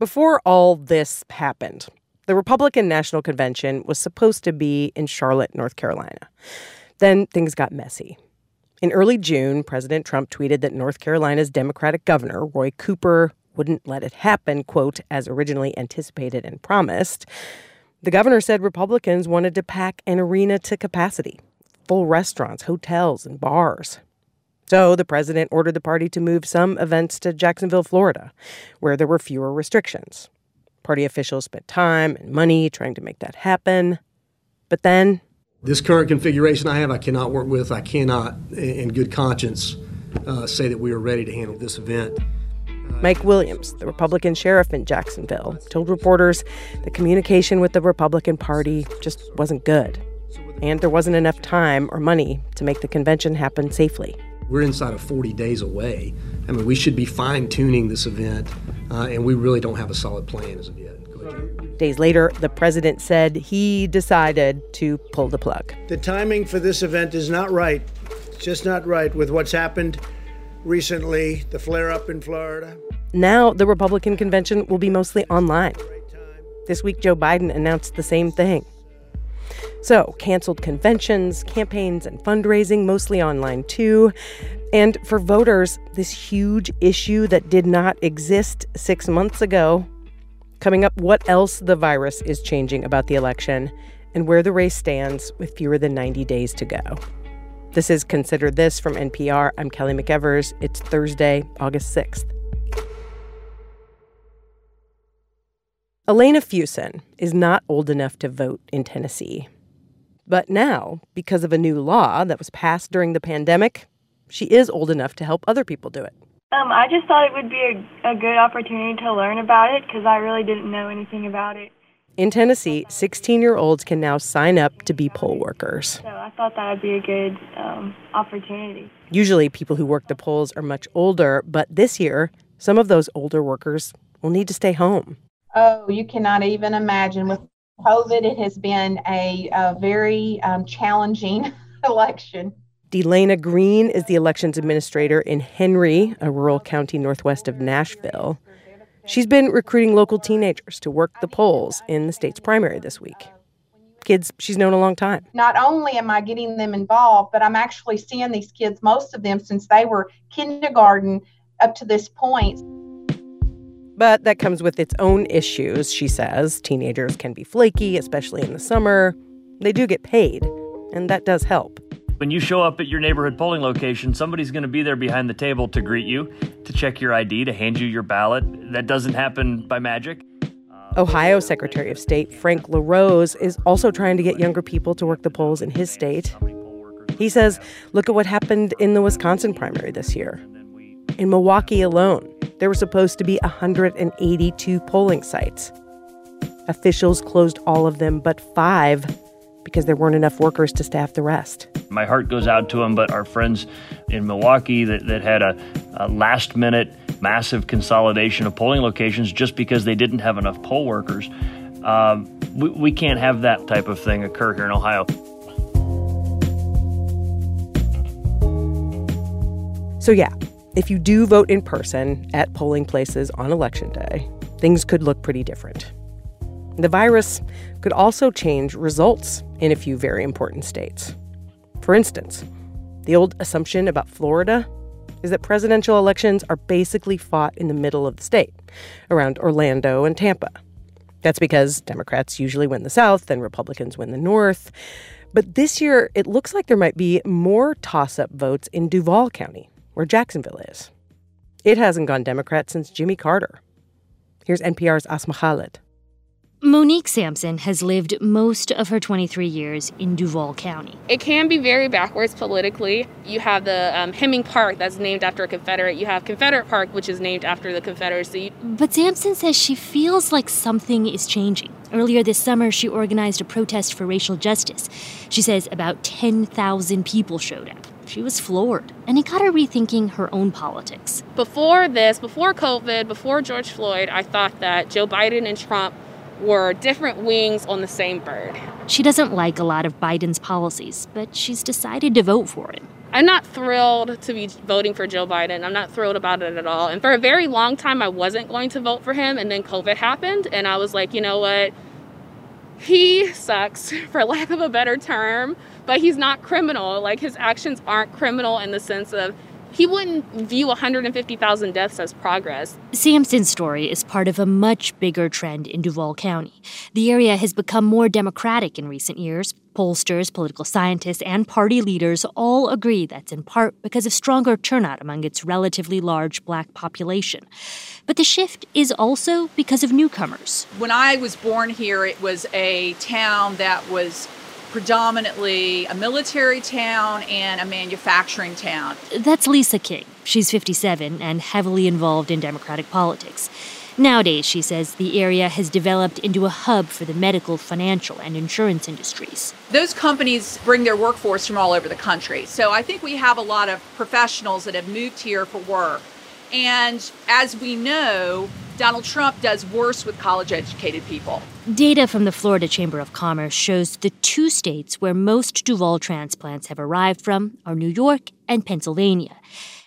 Before all this happened, the Republican National Convention was supposed to be in Charlotte, North Carolina. Then things got messy. In early June, President Trump tweeted that North Carolina's Democratic governor, Roy Cooper, wouldn't let it happen, quote, as originally anticipated and promised. The governor said Republicans wanted to pack an arena to capacity, full restaurants, hotels, and bars. So the president ordered the party to move some events to Jacksonville, Florida, where there were fewer restrictions. Party officials spent time and money trying to make that happen. But then. This current configuration I have, I cannot work with. I cannot, in good conscience, uh, say that we are ready to handle this event. Mike Williams, the Republican sheriff in Jacksonville, told reporters the communication with the Republican Party just wasn't good. And there wasn't enough time or money to make the convention happen safely. We're inside of 40 days away. I mean, we should be fine tuning this event, uh, and we really don't have a solid plan as of yet. Days later, the president said he decided to pull the plug. The timing for this event is not right. It's just not right with what's happened recently, the flare up in Florida. Now, the Republican convention will be mostly online. This week, Joe Biden announced the same thing. So, canceled conventions, campaigns, and fundraising, mostly online too. And for voters, this huge issue that did not exist six months ago. Coming up, what else the virus is changing about the election and where the race stands with fewer than 90 days to go. This is Consider This from NPR. I'm Kelly McEvers. It's Thursday, August 6th. Elena Fusen is not old enough to vote in Tennessee. But now, because of a new law that was passed during the pandemic, she is old enough to help other people do it. Um, I just thought it would be a, a good opportunity to learn about it because I really didn't know anything about it. In Tennessee, 16 year olds can now sign up to be poll workers. So I thought that would be a good um, opportunity. Usually, people who work the polls are much older, but this year, some of those older workers will need to stay home. Oh, you cannot even imagine with COVID, it has been a, a very um, challenging election. Delana Green is the elections administrator in Henry, a rural county northwest of Nashville. She's been recruiting local teenagers to work the polls in the state's primary this week. Kids she's known a long time. Not only am I getting them involved, but I'm actually seeing these kids, most of them since they were kindergarten up to this point. But that comes with its own issues, she says. Teenagers can be flaky, especially in the summer. They do get paid, and that does help. When you show up at your neighborhood polling location, somebody's going to be there behind the table to greet you, to check your ID, to hand you your ballot. That doesn't happen by magic. Ohio Secretary of State Frank LaRose is also trying to get younger people to work the polls in his state. He says, look at what happened in the Wisconsin primary this year. In Milwaukee alone, there were supposed to be 182 polling sites. Officials closed all of them but five because there weren't enough workers to staff the rest. My heart goes out to them, but our friends in Milwaukee that, that had a, a last minute massive consolidation of polling locations just because they didn't have enough poll workers. Um, we, we can't have that type of thing occur here in Ohio. So, yeah, if you do vote in person at polling places on election day, things could look pretty different. The virus could also change results in a few very important states. For instance, the old assumption about Florida is that presidential elections are basically fought in the middle of the state, around Orlando and Tampa. That's because Democrats usually win the South and Republicans win the North. But this year, it looks like there might be more toss up votes in Duval County, where Jacksonville is. It hasn't gone Democrat since Jimmy Carter. Here's NPR's Asma Khalid. Monique Sampson has lived most of her 23 years in Duval County. It can be very backwards politically. You have the um, Hemming Park that's named after a Confederate. You have Confederate Park, which is named after the Confederacy. But Sampson says she feels like something is changing. Earlier this summer, she organized a protest for racial justice. She says about 10,000 people showed up. She was floored, and it got her rethinking her own politics. Before this, before COVID, before George Floyd, I thought that Joe Biden and Trump were different wings on the same bird. She doesn't like a lot of Biden's policies, but she's decided to vote for him. I'm not thrilled to be voting for Joe Biden. I'm not thrilled about it at all. And for a very long time, I wasn't going to vote for him. And then COVID happened. And I was like, you know what? He sucks, for lack of a better term, but he's not criminal. Like, his actions aren't criminal in the sense of he wouldn't view 150,000 deaths as progress. Sampson's story is part of a much bigger trend in Duval County. The area has become more democratic in recent years. Pollsters, political scientists, and party leaders all agree that's in part because of stronger turnout among its relatively large black population. But the shift is also because of newcomers. When I was born here, it was a town that was predominantly a military town and a manufacturing town. That's Lisa King. She's 57 and heavily involved in Democratic politics. Nowadays, she says, the area has developed into a hub for the medical, financial, and insurance industries. Those companies bring their workforce from all over the country. So I think we have a lot of professionals that have moved here for work. And as we know, Donald Trump does worse with college educated people. Data from the Florida Chamber of Commerce shows the two states where most Duval transplants have arrived from are New York and Pennsylvania.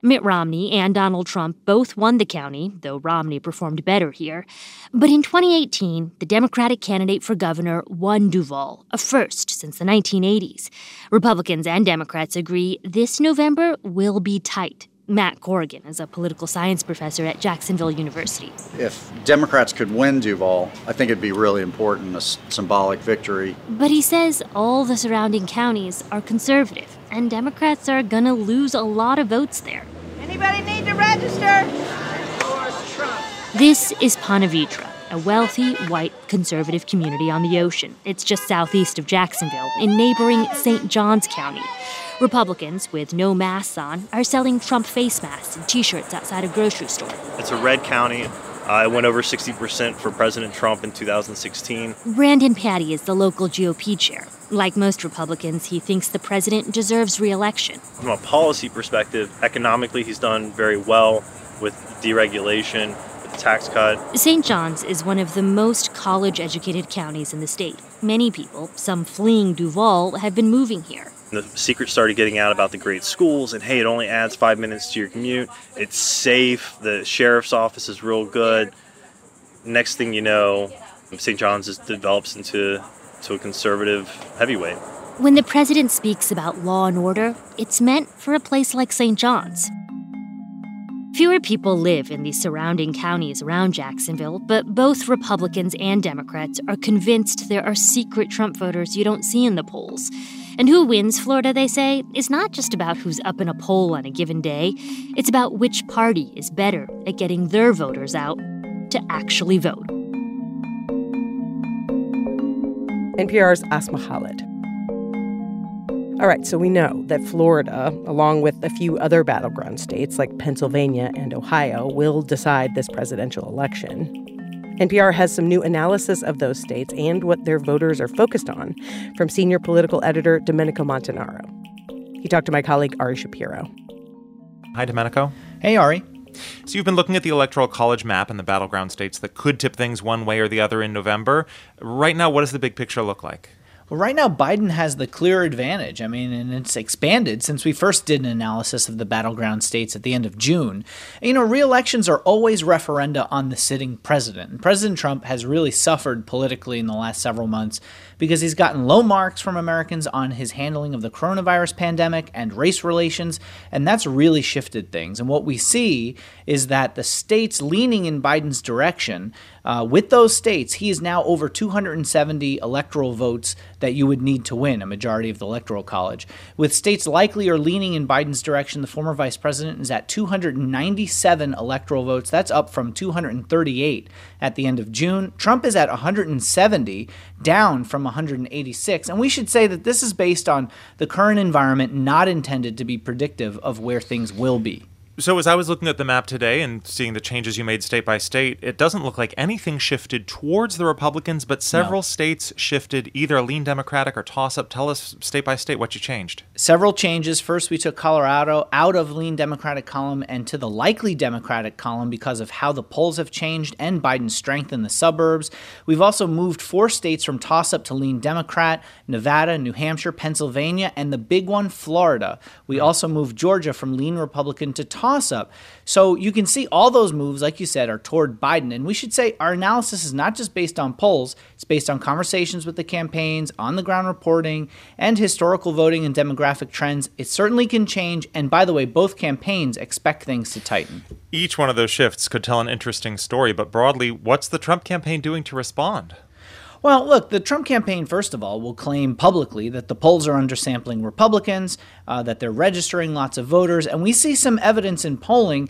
Mitt Romney and Donald Trump both won the county, though Romney performed better here. But in 2018, the Democratic candidate for governor won Duval, a first since the 1980s. Republicans and Democrats agree this November will be tight. Matt Corrigan is a political science professor at Jacksonville University. If Democrats could win Duval, I think it'd be really important, a symbolic victory. But he says all the surrounding counties are conservative, and Democrats are gonna lose a lot of votes there. Anybody need to register? This is Ponte Vedra, a wealthy, white, conservative community on the ocean. It's just southeast of Jacksonville, in neighboring St. Johns County. Republicans with no masks on are selling Trump face masks and t shirts outside a grocery store. It's a red county. I went over 60% for President Trump in 2016. Brandon Patty is the local GOP chair. Like most Republicans, he thinks the president deserves reelection. From a policy perspective, economically, he's done very well with deregulation, with the tax cut. St. John's is one of the most college educated counties in the state. Many people, some fleeing Duval, have been moving here. The secret started getting out about the great schools, and hey, it only adds five minutes to your commute. It's safe. The sheriff's office is real good. Next thing you know, St. John's just develops into to a conservative heavyweight. When the president speaks about law and order, it's meant for a place like St. John's. Fewer people live in the surrounding counties around Jacksonville, but both Republicans and Democrats are convinced there are secret Trump voters you don't see in the polls. And who wins Florida, they say, is not just about who's up in a poll on a given day, it's about which party is better at getting their voters out to actually vote. NPR's Asma Khalid. All right, so we know that Florida, along with a few other battleground states like Pennsylvania and Ohio, will decide this presidential election. NPR has some new analysis of those states and what their voters are focused on from senior political editor Domenico Montanaro. He talked to my colleague Ari Shapiro. Hi, Domenico. Hey, Ari. So you've been looking at the electoral college map and the battleground states that could tip things one way or the other in November. Right now, what does the big picture look like? Well, right now, Biden has the clear advantage. I mean, and it's expanded since we first did an analysis of the battleground states at the end of June. You know, re elections are always referenda on the sitting president. And President Trump has really suffered politically in the last several months because he's gotten low marks from Americans on his handling of the coronavirus pandemic and race relations, and that's really shifted things. And what we see is that the states leaning in Biden's direction, uh, with those states, he is now over 270 electoral votes that you would need to win a majority of the electoral college. With states likely or leaning in Biden's direction, the former vice president is at 297 electoral votes. That's up from 238 at the end of June. Trump is at 170, down from 186. And we should say that this is based on the current environment, not intended to be predictive of where things will be. So, as I was looking at the map today and seeing the changes you made state by state, it doesn't look like anything shifted towards the Republicans, but several no. states shifted either lean Democratic or toss up. Tell us state by state what you changed. Several changes. First, we took Colorado out of lean Democratic column and to the likely Democratic column because of how the polls have changed and Biden's strength in the suburbs. We've also moved four states from toss up to lean Democrat Nevada, New Hampshire, Pennsylvania, and the big one, Florida. We hmm. also moved Georgia from lean Republican to toss toss up. So you can see all those moves, like you said, are toward Biden. And we should say our analysis is not just based on polls, it's based on conversations with the campaigns, on the ground reporting, and historical voting and demographic trends. It certainly can change. And by the way, both campaigns expect things to tighten. Each one of those shifts could tell an interesting story, but broadly, what's the Trump campaign doing to respond? Well, look, the Trump campaign, first of all, will claim publicly that the polls are undersampling Republicans, uh, that they're registering lots of voters, and we see some evidence in polling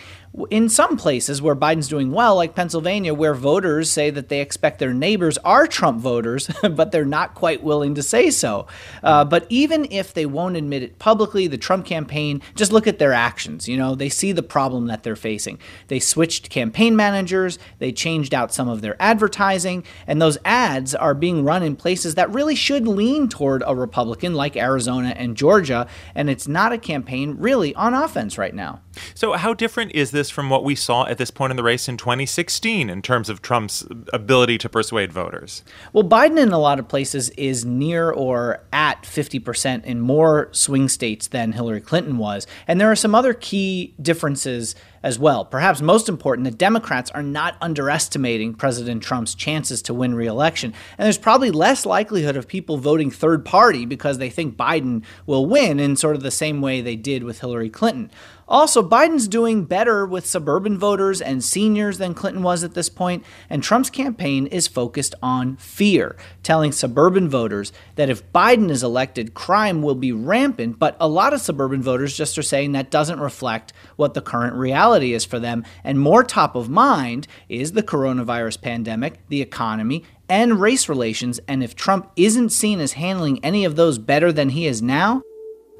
in some places where Biden's doing well, like Pennsylvania, where voters say that they expect their neighbors are Trump voters, but they're not quite willing to say so. Uh, but even if they won't admit it publicly, the Trump campaign, just look at their actions. You know, they see the problem that they're facing. They switched campaign managers, they changed out some of their advertising, and those ads are being run in places that really should lean toward a Republican, like Arizona and Georgia. And it's not a campaign really on offense right now. So, how different is this from what we saw at this point in the race in 2016 in terms of Trump's ability to persuade voters? Well, Biden in a lot of places is near or at 50% in more swing states than Hillary Clinton was. And there are some other key differences as well. Perhaps most important, the Democrats are not underestimating President Trump's chances to win re-election. And there's probably less likelihood of people voting third party because they think Biden will win in sort of the same way they did with Hillary Clinton. Also, Biden's doing better with suburban voters and seniors than Clinton was at this point, and Trump's campaign is focused on fear, telling suburban voters that if Biden is elected, crime will be rampant, but a lot of suburban voters just are saying that doesn't reflect what the current reality is for them, and more top of mind is the coronavirus pandemic, the economy, and race relations, and if Trump isn't seen as handling any of those better than he is now,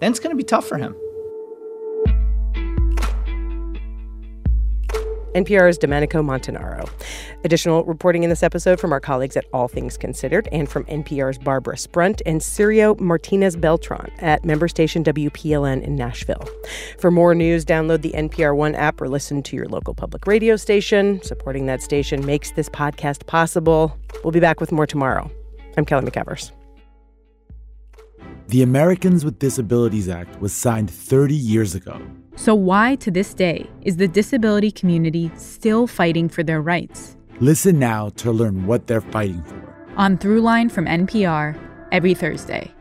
then it's going to be tough for him. NPR's Domenico Montanaro. Additional reporting in this episode from our colleagues at All Things Considered and from NPR's Barbara Sprunt and Sergio Martinez Beltran at member station WPLN in Nashville. For more news, download the NPR One app or listen to your local public radio station. Supporting that station makes this podcast possible. We'll be back with more tomorrow. I'm Kelly McEvers. The Americans with Disabilities Act was signed 30 years ago. So, why to this day is the disability community still fighting for their rights? Listen now to learn what they're fighting for. On Throughline from NPR, every Thursday.